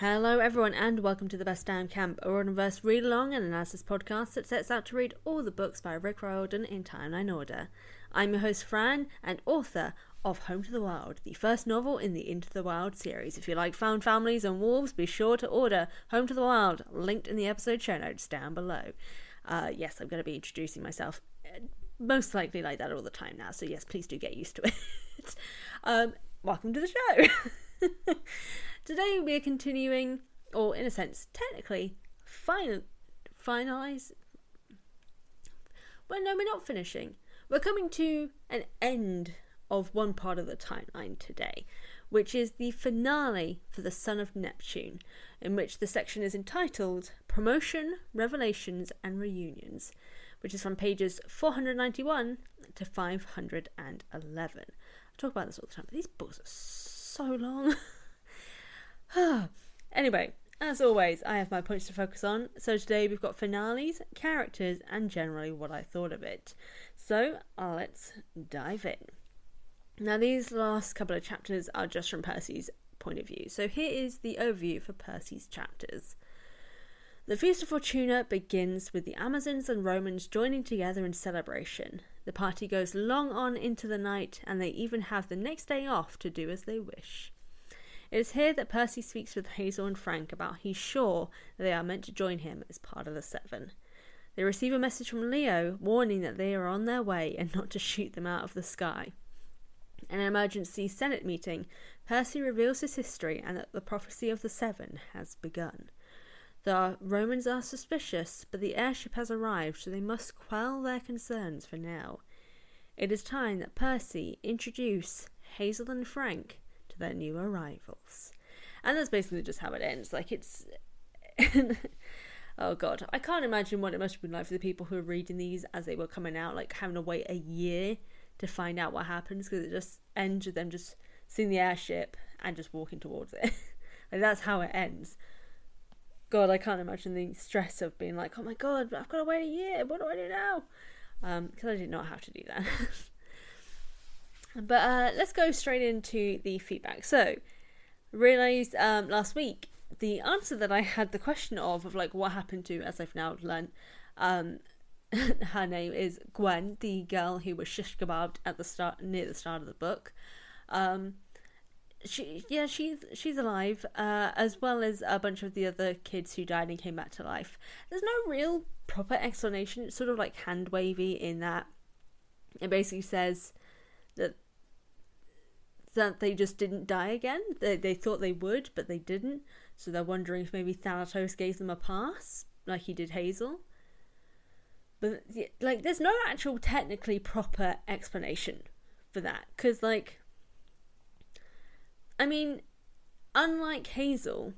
Hello, everyone, and welcome to the Best Damn Camp, a Riordanverse read along and analysis podcast that sets out to read all the books by Rick Riordan in timeline order. I'm your host, Fran, and author of Home to the Wild, the first novel in the Into the Wild series. If you like found families and wolves, be sure to order Home to the Wild, linked in the episode show notes down below. Uh, yes, I'm going to be introducing myself uh, most likely like that all the time now, so yes, please do get used to it. um, welcome to the show. Today we are continuing, or in a sense, technically, final, finalize. Well, no, we're not finishing. We're coming to an end of one part of the timeline today, which is the finale for the Son of Neptune, in which the section is entitled Promotion, Revelations, and Reunions, which is from pages 491 to 511. I talk about this all the time, but these books are so long. anyway, as always, I have my points to focus on. So today we've got finales, characters, and generally what I thought of it. So uh, let's dive in. Now, these last couple of chapters are just from Percy's point of view. So here is the overview for Percy's chapters. The Feast of Fortuna begins with the Amazons and Romans joining together in celebration. The party goes long on into the night, and they even have the next day off to do as they wish. It is here that Percy speaks with Hazel and Frank about he's sure they are meant to join him as part of the Seven. They receive a message from Leo warning that they are on their way and not to shoot them out of the sky. In an emergency Senate meeting, Percy reveals his history and that the prophecy of the Seven has begun. The Romans are suspicious, but the airship has arrived, so they must quell their concerns for now. It is time that Percy introduce Hazel and Frank to their new arrivals. And that's basically just how it ends. Like, it's. oh, God. I can't imagine what it must have been like for the people who were reading these as they were coming out, like having to wait a year to find out what happens because it just ends with them just seeing the airship and just walking towards it. like, that's how it ends. God, I can't imagine the stress of being like, oh my God, I've got to wait a year. What do I do now? Because um, I did not have to do that. But uh, let's go straight into the feedback. So, realized um, last week the answer that I had the question of of like what happened to, as I've now learned, um, her name is Gwen, the girl who was shish kebabbed at the start near the start of the book. Um, she yeah she's she's alive uh, as well as a bunch of the other kids who died and came back to life. There's no real proper explanation. It's sort of like hand wavy in that it basically says that that they just didn't die again. They they thought they would, but they didn't. So they're wondering if maybe Thanatos gave them a pass, like he did Hazel. But like, there's no actual technically proper explanation for that, because like, I mean, unlike Hazel,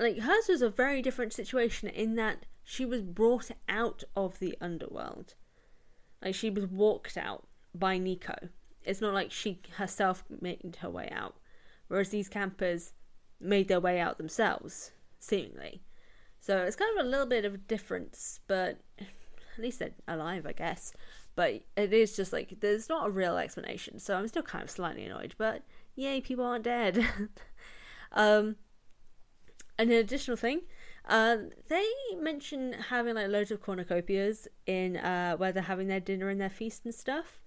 like hers was a very different situation in that she was brought out of the underworld. Like she was walked out by Nico. It's not like she herself made her way out, whereas these campers made their way out themselves, seemingly. So it's kind of a little bit of a difference, but at least they're alive, I guess. But it is just like there's not a real explanation, so I'm still kind of slightly annoyed. But yay, people aren't dead. um, and an additional thing, uh, they mention having like loads of cornucopias in uh, where they're having their dinner and their feast and stuff.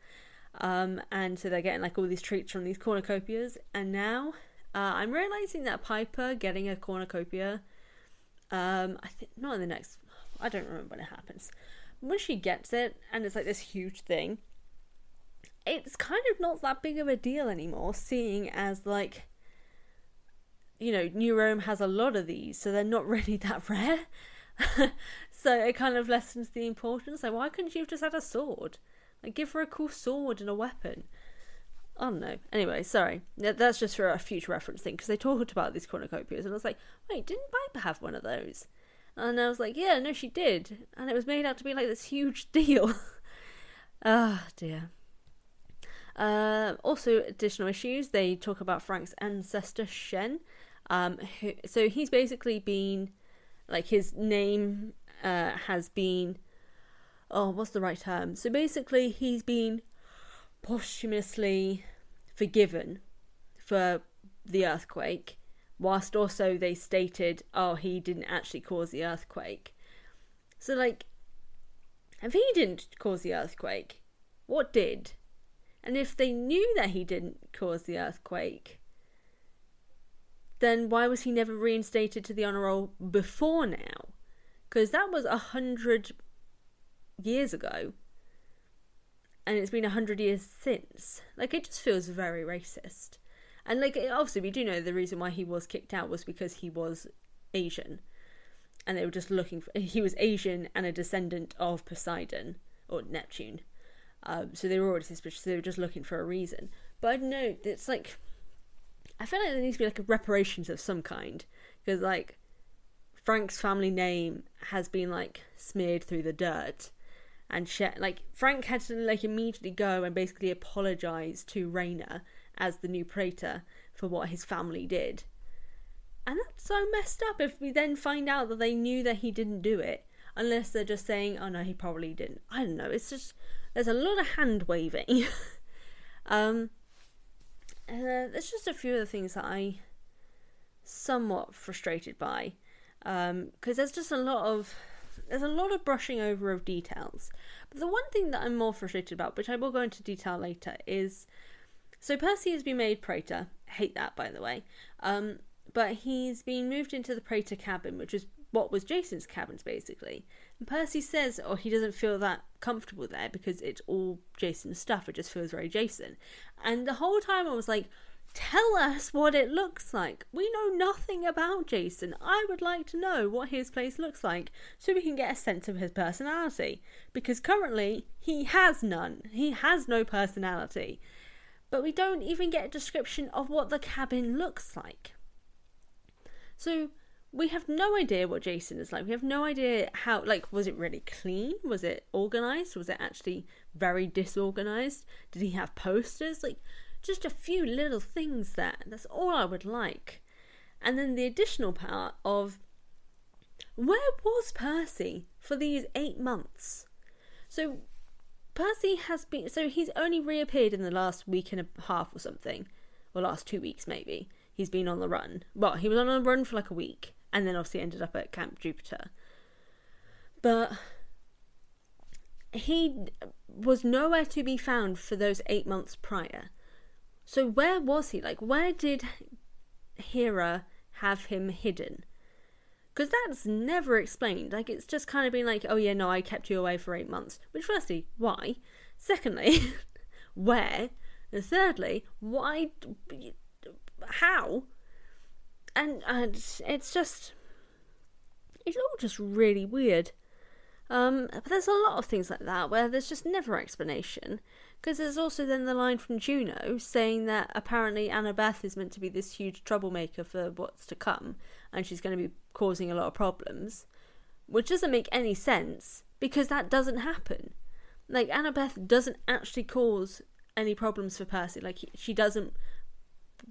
Um, and so they're getting like all these treats from these cornucopias. And now uh, I'm realizing that Piper getting a cornucopia, um, I think not in the next, I don't remember when it happens. When she gets it, and it's like this huge thing, it's kind of not that big of a deal anymore, seeing as like you know, New Rome has a lot of these, so they're not really that rare. so it kind of lessens the importance. Like, why couldn't you have just had a sword? Like, give her a cool sword and a weapon. I don't know. Anyway, sorry. That's just for a future reference thing because they talked about these cornucopias, and I was like, wait, didn't Piper have one of those? And I was like, yeah, no, she did, and it was made out to be like this huge deal. Ah, oh, dear. Uh, also, additional issues. They talk about Frank's ancestor Shen. Um, who, so he's basically been like his name uh, has been oh what's the right term so basically he's been posthumously forgiven for the earthquake whilst also they stated oh he didn't actually cause the earthquake so like if he didn't cause the earthquake what did and if they knew that he didn't cause the earthquake then why was he never reinstated to the honor roll before now? Because that was a hundred years ago, and it's been a hundred years since. Like it just feels very racist. And like obviously we do know the reason why he was kicked out was because he was Asian, and they were just looking for he was Asian and a descendant of Poseidon or Neptune. Um, so they were already suspicious. They were just looking for a reason. But I know. It's like I feel like there needs to be like reparations of some kind because like Frank's family name has been like smeared through the dirt and she- like Frank had to like immediately go and basically apologize to Reyna as the new praetor for what his family did. And that's so messed up if we then find out that they knew that he didn't do it unless they're just saying, "Oh no, he probably didn't." I don't know. It's just there's a lot of hand waving. um uh, there's just a few of the things that I somewhat frustrated by because um, there's just a lot of there's a lot of brushing over of details. But the one thing that I'm more frustrated about, which I will go into detail later, is so Percy has been made praetor. hate that, by the way. Um, but he's been moved into the praetor cabin, which is what was Jason's cabins basically. And Percy says, oh, he doesn't feel that comfortable there because it's all Jason's stuff. It just feels very Jason. And the whole time I was like, tell us what it looks like. We know nothing about Jason. I would like to know what his place looks like so we can get a sense of his personality. Because currently, he has none. He has no personality. But we don't even get a description of what the cabin looks like. So, we have no idea what Jason is like. We have no idea how, like, was it really clean? Was it organized? Was it actually very disorganized? Did he have posters? Like, just a few little things there. That's all I would like. And then the additional part of where was Percy for these eight months? So, Percy has been, so he's only reappeared in the last week and a half or something, or last two weeks maybe. He's been on the run. Well, he was on the run for like a week and then obviously ended up at Camp Jupiter. But he was nowhere to be found for those eight months prior. So where was he? Like, where did Hera have him hidden? Because that's never explained. Like, it's just kind of been like, oh yeah, no, I kept you away for eight months. Which, firstly, why? Secondly, where? And thirdly, why? How? and, and it's just it's all just really weird. Um, but there's a lot of things like that where there's just never explanation. Because there's also then the line from Juno saying that apparently Annabeth is meant to be this huge troublemaker for what's to come, and she's going to be causing a lot of problems, which doesn't make any sense because that doesn't happen. Like Annabeth doesn't actually cause any problems for Percy. Like she doesn't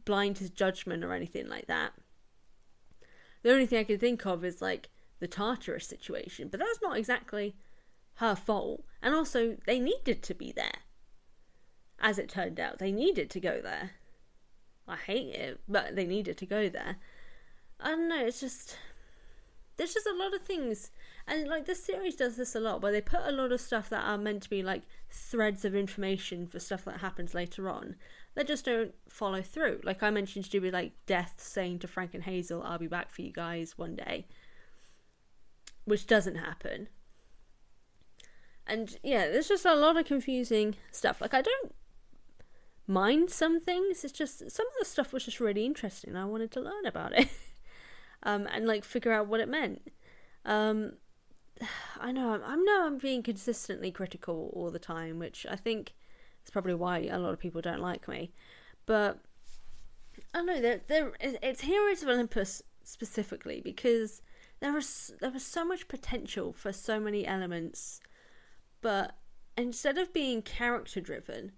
blind his judgment or anything like that. The only thing I can think of is like the Tartarus situation, but that's not exactly her fault. And also, they needed to be there. As it turned out, they needed to go there. I hate it, but they needed to go there. I don't know, it's just. There's just a lot of things. And like this series does this a lot, where they put a lot of stuff that are meant to be like threads of information for stuff that happens later on that just don't follow through. Like I mentioned with like Death saying to Frank and Hazel, I'll be back for you guys one day. Which doesn't happen. And yeah, there's just a lot of confusing stuff. Like I don't mind some things. It's just some of the stuff was just really interesting. I wanted to learn about it, um, and like figure out what it meant. Um, I know I'm, I know I'm being consistently critical all the time, which I think is probably why a lot of people don't like me. But I know. There, there, it's Heroes of Olympus specifically because there was there was so much potential for so many elements, but instead of being character driven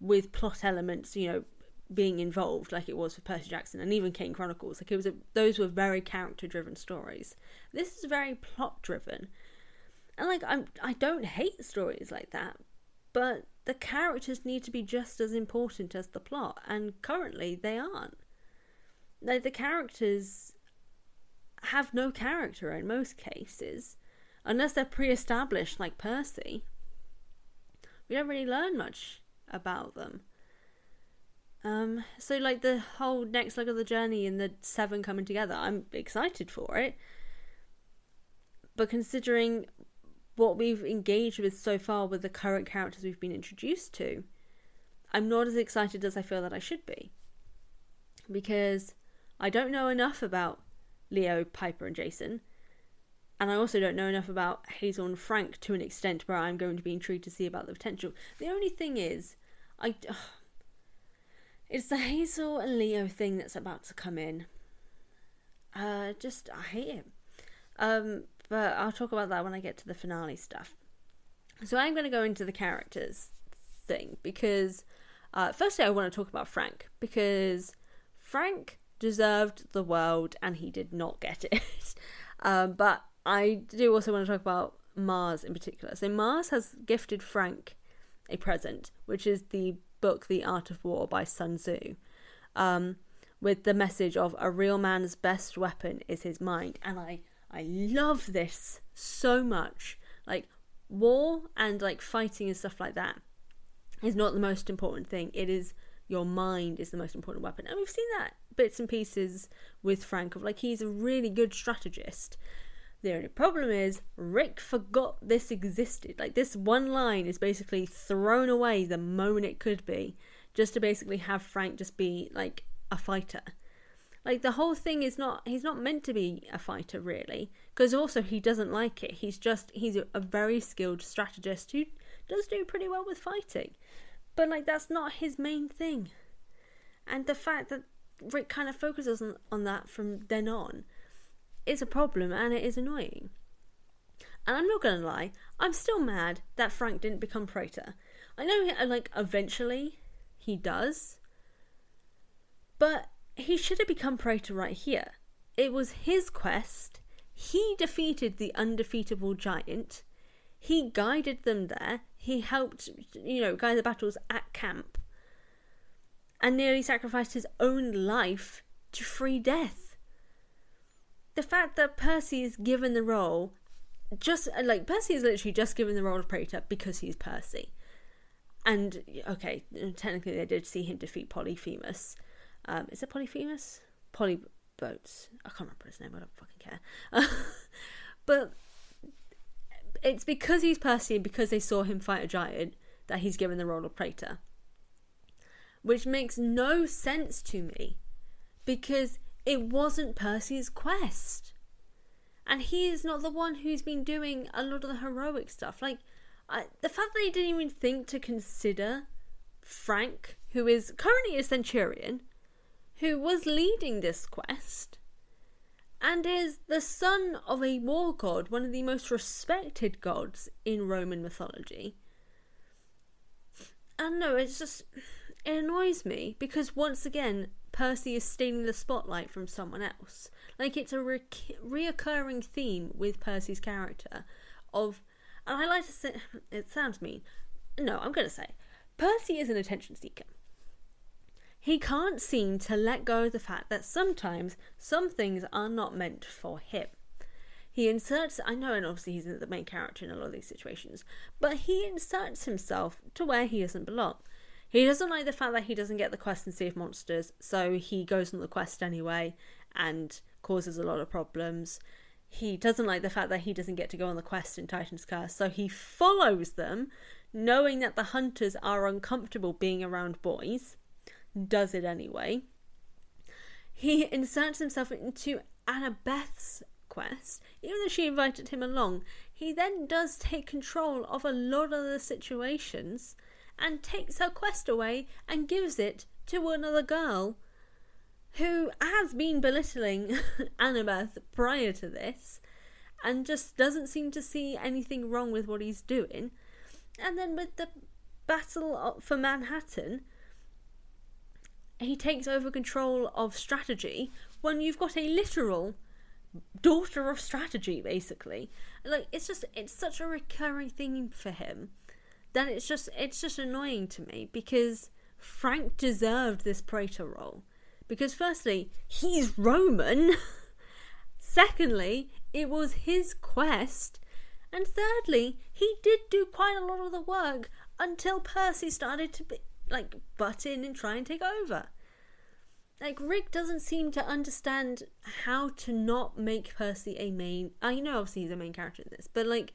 with plot elements, you know, being involved like it was for Percy Jackson and even Kane Chronicles, like it was a, those were very character driven stories. This is very plot driven, and like I'm I don't hate stories like that, but the characters need to be just as important as the plot, and currently they aren't. Like the characters have no character in most cases, unless they're pre-established like Percy. We don't really learn much about them. Um, so like the whole next leg of the journey and the seven coming together, I'm excited for it. But considering what we've engaged with so far with the current characters we've been introduced to, I'm not as excited as I feel that I should be. Because I don't know enough about Leo, Piper, and Jason. And I also don't know enough about Hazel and Frank to an extent where I'm going to be intrigued to see about the potential. The only thing is, I. Ugh, it's the Hazel and Leo thing that's about to come in. Uh, just, I hate him. Um, but I'll talk about that when I get to the finale stuff. So I'm going to go into the characters thing because, uh, firstly, I want to talk about Frank because Frank deserved the world and he did not get it. um, but I do also want to talk about Mars in particular. So Mars has gifted Frank a present, which is the book The Art of War by Sun Tzu, um, with the message of a real man's best weapon is his mind. And I, I love this so much. Like war and like fighting and stuff like that is not the most important thing. It is your mind is the most important weapon. And we've seen that bits and pieces with Frank of like he's a really good strategist. The only problem is Rick forgot this existed. Like this one line is basically thrown away the moment it could be, just to basically have Frank just be like a fighter. Like the whole thing is not he's not meant to be a fighter really, because also he doesn't like it. He's just he's a very skilled strategist who does do pretty well with fighting. But like that's not his main thing. And the fact that Rick kind of focuses on, on that from then on is a problem and it is annoying. And I'm not gonna lie, I'm still mad that Frank didn't become Praetor. I know, like, eventually he does, but he should have become Praetor right here. It was his quest. He defeated the undefeatable giant. He guided them there. He helped, you know, guide the battles at camp and nearly sacrificed his own life to free death. The fact that Percy is given the role, just like Percy is literally just given the role of Praetor because he's Percy. And okay, technically they did see him defeat Polyphemus. Um, is it Polyphemus? Polybotes. I can't remember his name. I don't fucking care. but it's because he's Percy and because they saw him fight a giant that he's given the role of Praetor which makes no sense to me because it wasn't Percy's quest. And he is not the one who's been doing a lot of the heroic stuff. Like, I, the fact that he didn't even think to consider Frank, who is currently a centurion, who was leading this quest, and is the son of a war god, one of the most respected gods in Roman mythology. And no, it's just it annoys me because once again, Percy is stealing the spotlight from someone else. Like it's a re- reoccurring theme with Percy's character of, and I like to say, it sounds mean. No, I'm going to say, Percy is an attention seeker. He can't seem to let go of the fact that sometimes some things are not meant for him. He inserts, I know, and obviously he's the main character in a lot of these situations, but he inserts himself to where he doesn't belong. He doesn't like the fact that he doesn't get the quest and Sea of Monsters, so he goes on the quest anyway and causes a lot of problems. He doesn't like the fact that he doesn't get to go on the quest in Titan's Curse, so he follows them knowing that the hunters are uncomfortable being around boys, does it anyway. He inserts himself into Annabeth's quest, even though she invited him along. He then does take control of a lot of the situations and takes her quest away and gives it to another girl who has been belittling Annabeth prior to this and just doesn't seem to see anything wrong with what he's doing. And then with the battle for Manhattan, he takes over control of strategy when you've got a literal daughter of strategy basically like it's just it's such a recurring theme for him that it's just it's just annoying to me because frank deserved this praetor role because firstly he's roman secondly it was his quest and thirdly he did do quite a lot of the work until percy started to be like butt in and try and take over. Like Rick doesn't seem to understand how to not make Percy a main. I know obviously he's a main character in this, but like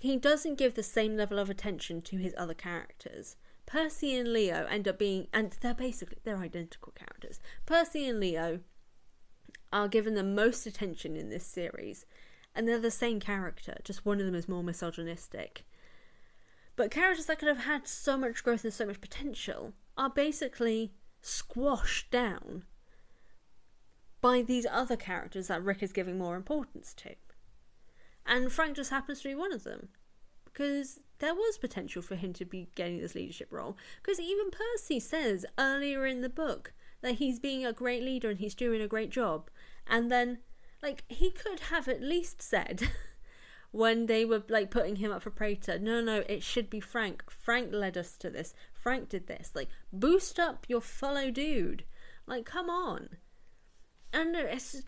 he doesn't give the same level of attention to his other characters. Percy and Leo end up being, and they're basically they're identical characters. Percy and Leo are given the most attention in this series, and they're the same character. Just one of them is more misogynistic. But characters that could have had so much growth and so much potential are basically squashed down by these other characters that Rick is giving more importance to. And Frank just happens to be one of them. Because there was potential for him to be getting this leadership role. Because even Percy says earlier in the book that he's being a great leader and he's doing a great job. And then, like, he could have at least said when they were like putting him up for Praetor. No, no, it should be Frank. Frank led us to this. Frank did this. Like, boost up your fellow dude. Like, come on. And it's.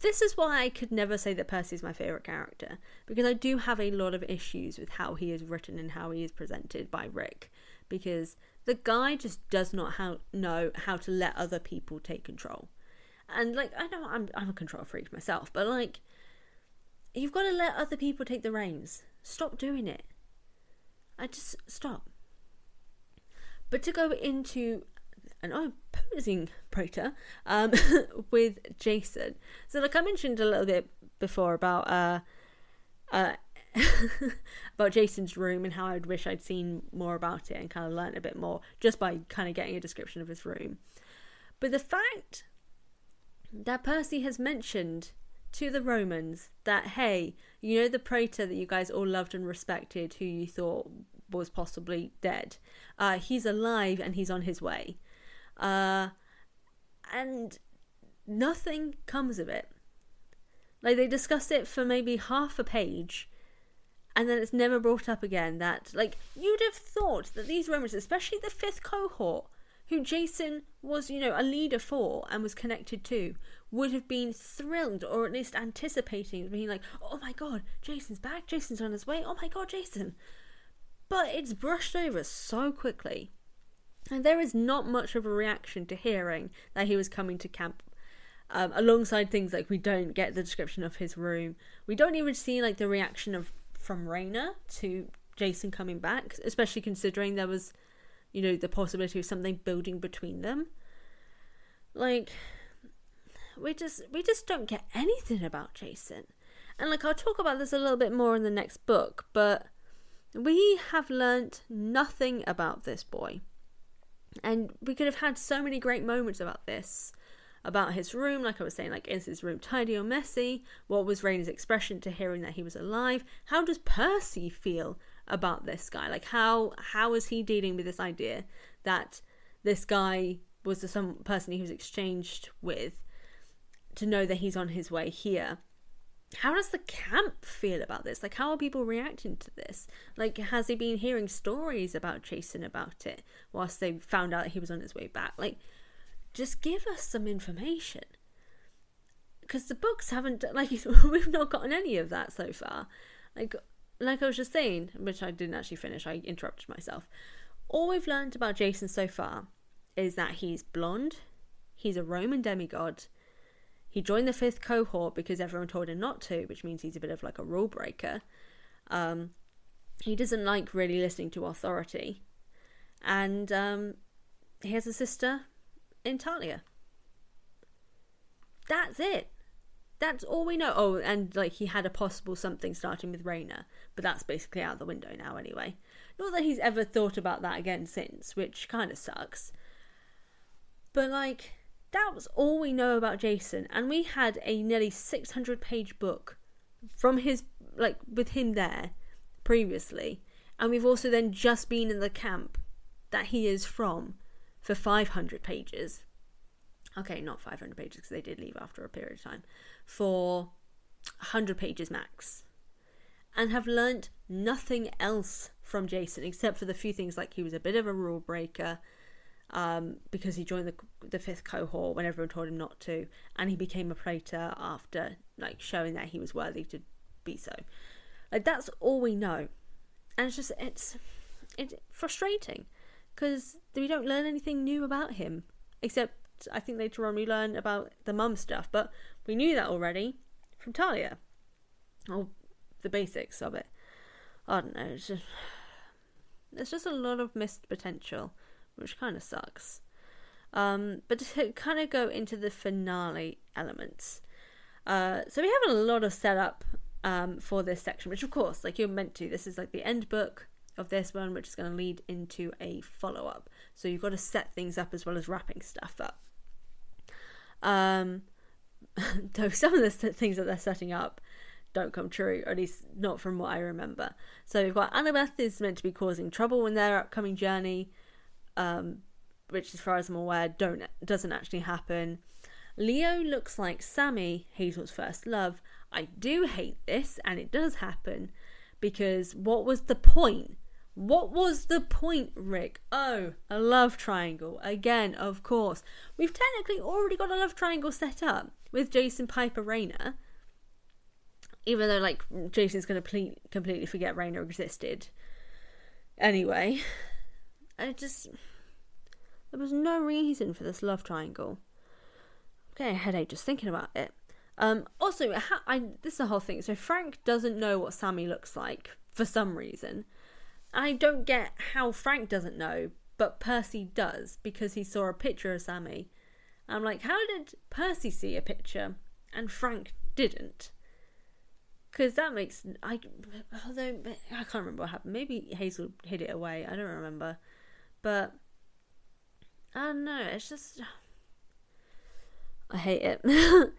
This is why I could never say that Percy's my favourite character, because I do have a lot of issues with how he is written and how he is presented by Rick. Because the guy just does not how, know how to let other people take control. And, like, I know I'm, I'm a control freak myself, but, like, You've got to let other people take the reins. Stop doing it. I just stop. But to go into an opposing praetor um, with Jason. So, like I mentioned a little bit before about uh, uh, about Jason's room and how I'd wish I'd seen more about it and kind of learned a bit more just by kind of getting a description of his room. But the fact that Percy has mentioned to the Romans that, hey, you know the praetor that you guys all loved and respected, who you thought was possibly dead? Uh, he's alive and he's on his way. Uh, and nothing comes of it. Like, they discuss it for maybe half a page, and then it's never brought up again. That, like, you'd have thought that these Romans, especially the fifth cohort, who Jason was, you know, a leader for and was connected to, would have been thrilled or at least anticipating being like, oh my god, Jason's back, Jason's on his way, oh my god, Jason. But it's brushed over so quickly. And there is not much of a reaction to hearing that he was coming to camp. Um, alongside things like we don't get the description of his room, we don't even see like the reaction of from Reyna to Jason coming back, especially considering there was, you know, the possibility of something building between them. Like, we just we just don't get anything about Jason. And like I'll talk about this a little bit more in the next book, but we have learnt nothing about this boy. And we could have had so many great moments about this. About his room, like I was saying, like is his room tidy or messy? What was Reyna's expression to hearing that he was alive? How does Percy feel about this guy? Like how how is he dealing with this idea that this guy was the some person he was exchanged with to know that he's on his way here. How does the camp feel about this? Like, how are people reacting to this? Like, has he been hearing stories about Jason about it whilst they found out he was on his way back? Like, just give us some information. Because the books haven't, like, we've not gotten any of that so far. Like, like I was just saying, which I didn't actually finish, I interrupted myself. All we've learned about Jason so far is that he's blonde, he's a Roman demigod, he joined the fifth cohort because everyone told him not to, which means he's a bit of like a rule breaker. Um, he doesn't like really listening to authority, and um, he has a sister in Thalia. That's it. That's all we know. Oh, and like he had a possible something starting with Reyna, but that's basically out the window now anyway. Not that he's ever thought about that again since, which kind of sucks. But like, that was all we know about Jason, and we had a nearly 600 page book from his, like, with him there previously, and we've also then just been in the camp that he is from for 500 pages. Okay, not 500 pages because they did leave after a period of time. For 100 pages max. And have learnt nothing else from Jason except for the few things like he was a bit of a rule breaker um, because he joined the the fifth cohort when everyone told him not to, and he became a praetor after like showing that he was worthy to be so. Like that's all we know, and it's just it's it's frustrating because we don't learn anything new about him except I think later on we learn about the mum stuff, but we knew that already from Thalia, or the basics of it. I don't know. It's just, there's just a lot of missed potential which kind of sucks. Um, but to kind of go into the finale elements. Uh, so we have a lot of setup um, for this section, which of course, like you're meant to. This is like the end book of this one, which is going to lead into a follow up. So you've got to set things up as well as wrapping stuff up. Um, though some of the things that they're setting up don't come true, or at least not from what I remember. So we've got Annabeth is meant to be causing trouble in their upcoming journey um, which, as far as I'm aware, don't doesn't actually happen. Leo looks like Sammy, Hazel's first love. I do hate this, and it does happen because what was the point? What was the point, Rick? Oh, a love triangle. Again, of course. We've technically already got a love triangle set up with Jason Piper Reyna. Even though, like, Jason's going to completely forget Reyna existed. Anyway, I just. There was no reason for this love triangle. I'm getting a headache just thinking about it. Um, also, I, this is the whole thing. So Frank doesn't know what Sammy looks like for some reason. I don't get how Frank doesn't know, but Percy does because he saw a picture of Sammy. I'm like, how did Percy see a picture and Frank didn't? Because that makes I although I can't remember what happened. Maybe Hazel hid it away. I don't remember, but I don't know. It's just. I hate it.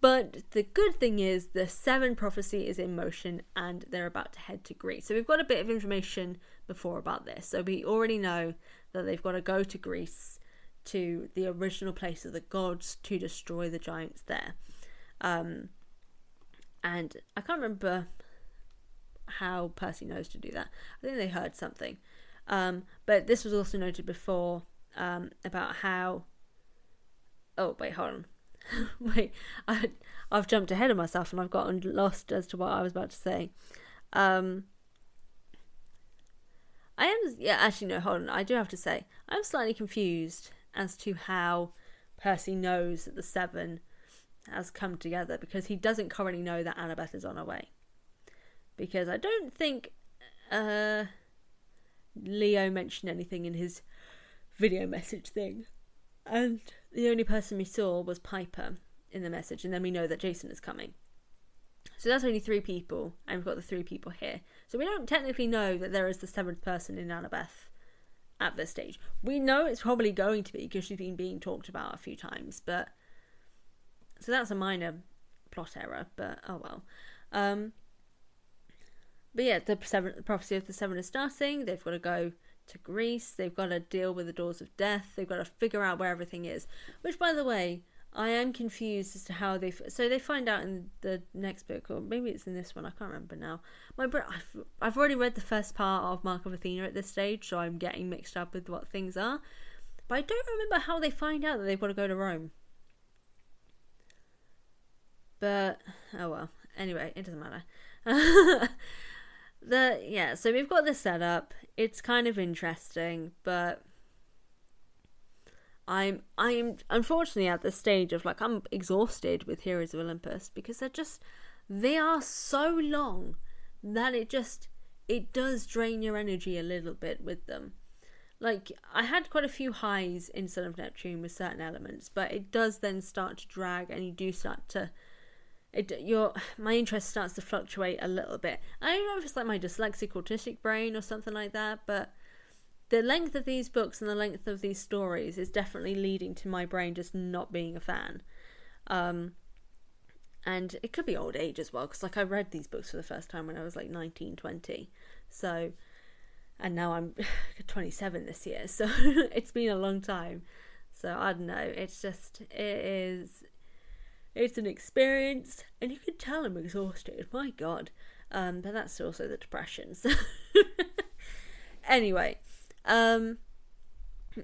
but the good thing is the Seven prophecy is in motion and they're about to head to Greece. So we've got a bit of information before about this. So we already know that they've got to go to Greece to the original place of the gods to destroy the giants there. Um, and I can't remember how Percy knows to do that. I think they heard something. Um, but this was also noted before um, about how. Oh wait, hold on. wait, I I've jumped ahead of myself and I've gotten lost as to what I was about to say. Um, I am yeah. Actually, no. Hold on. I do have to say I'm slightly confused as to how Percy knows that the Seven has come together because he doesn't currently know that Annabeth is on her way. Because I don't think uh, Leo mentioned anything in his video message thing. And the only person we saw was Piper in the message, and then we know that Jason is coming. So that's only three people, and we've got the three people here. So we don't technically know that there is the seventh person in Annabeth at this stage. We know it's probably going to be because she's been being talked about a few times, but so that's a minor plot error, but oh well. Um, but yeah, the seven, the prophecy of the seven is starting. They've got to go to Greece. They've got to deal with the doors of death. They've got to figure out where everything is. Which, by the way, I am confused as to how they. So they find out in the next book, or maybe it's in this one. I can't remember now. My bro- I've, I've already read the first part of Mark of Athena at this stage, so I'm getting mixed up with what things are. But I don't remember how they find out that they've got to go to Rome. But oh well. Anyway, it doesn't matter. the yeah, so we've got this set up. It's kind of interesting, but I'm I'm unfortunately at the stage of like I'm exhausted with Heroes of Olympus because they're just they are so long that it just it does drain your energy a little bit with them. Like I had quite a few highs in Son of Neptune with certain elements, but it does then start to drag, and you do start to. It your my interest starts to fluctuate a little bit. I don't know if it's like my dyslexic autistic brain or something like that, but the length of these books and the length of these stories is definitely leading to my brain just not being a fan. Um, and it could be old age as well because like i read these books for the first time when i was like 19 20 so and now i'm 27 this year so it's been a long time so i don't know it's just it is it's an experience and you can tell i'm exhausted my god um but that's also the depression so anyway um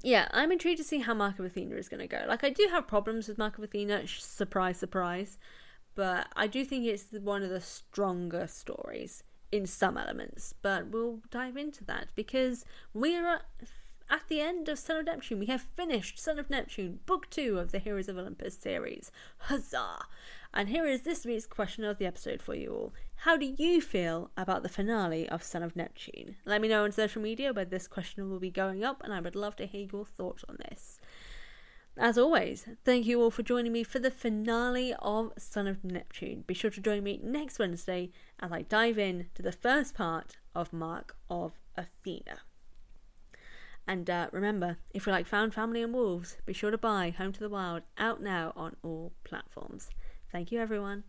yeah, I'm intrigued to see how Mark of Athena is going to go. Like, I do have problems with Mark of Athena. Surprise, surprise but I do think it's one of the stronger stories in some elements. But we'll dive into that because we are at the end of Son of Neptune. We have finished Son of Neptune, Book 2 of the Heroes of Olympus series. Huzzah! And here is this week's question of the episode for you all. How do you feel about the finale of Son of Neptune? Let me know on social media where this question will be going up, and I would love to hear your thoughts on this. As always, thank you all for joining me for the finale of Son of Neptune. Be sure to join me next Wednesday as I dive in to the first part of Mark of Athena. And uh, remember, if you like Found Family and Wolves, be sure to buy Home to the Wild out now on all platforms. Thank you, everyone.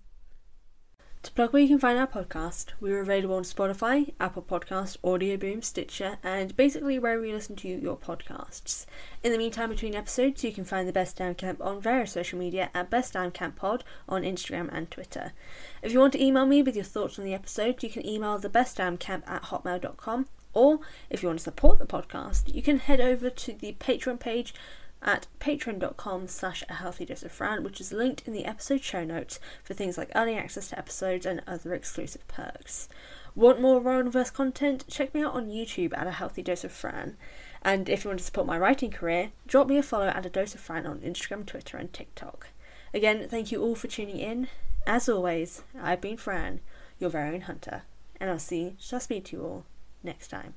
To plug where you can find our podcast, we're available on Spotify, Apple Podcast, Audio Boom, Stitcher, and basically wherever you listen to your podcasts. In the meantime, between episodes, you can find the Best Damn Camp on various social media at Best Damn Camp Pod on Instagram and Twitter. If you want to email me with your thoughts on the episode, you can email the Best Damn Camp at hotmail.com, or if you want to support the podcast, you can head over to the Patreon page at patreon.com slash a healthy dose of Fran, which is linked in the episode show notes for things like early access to episodes and other exclusive perks. Want more Riordanverse content? Check me out on YouTube at a healthy dose of Fran. And if you want to support my writing career, drop me a follow at a dose of Fran on Instagram, Twitter, and TikTok. Again, thank you all for tuning in. As always, I've been Fran, your very own hunter, and I'll see, shall speak to you all next time.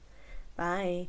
Bye.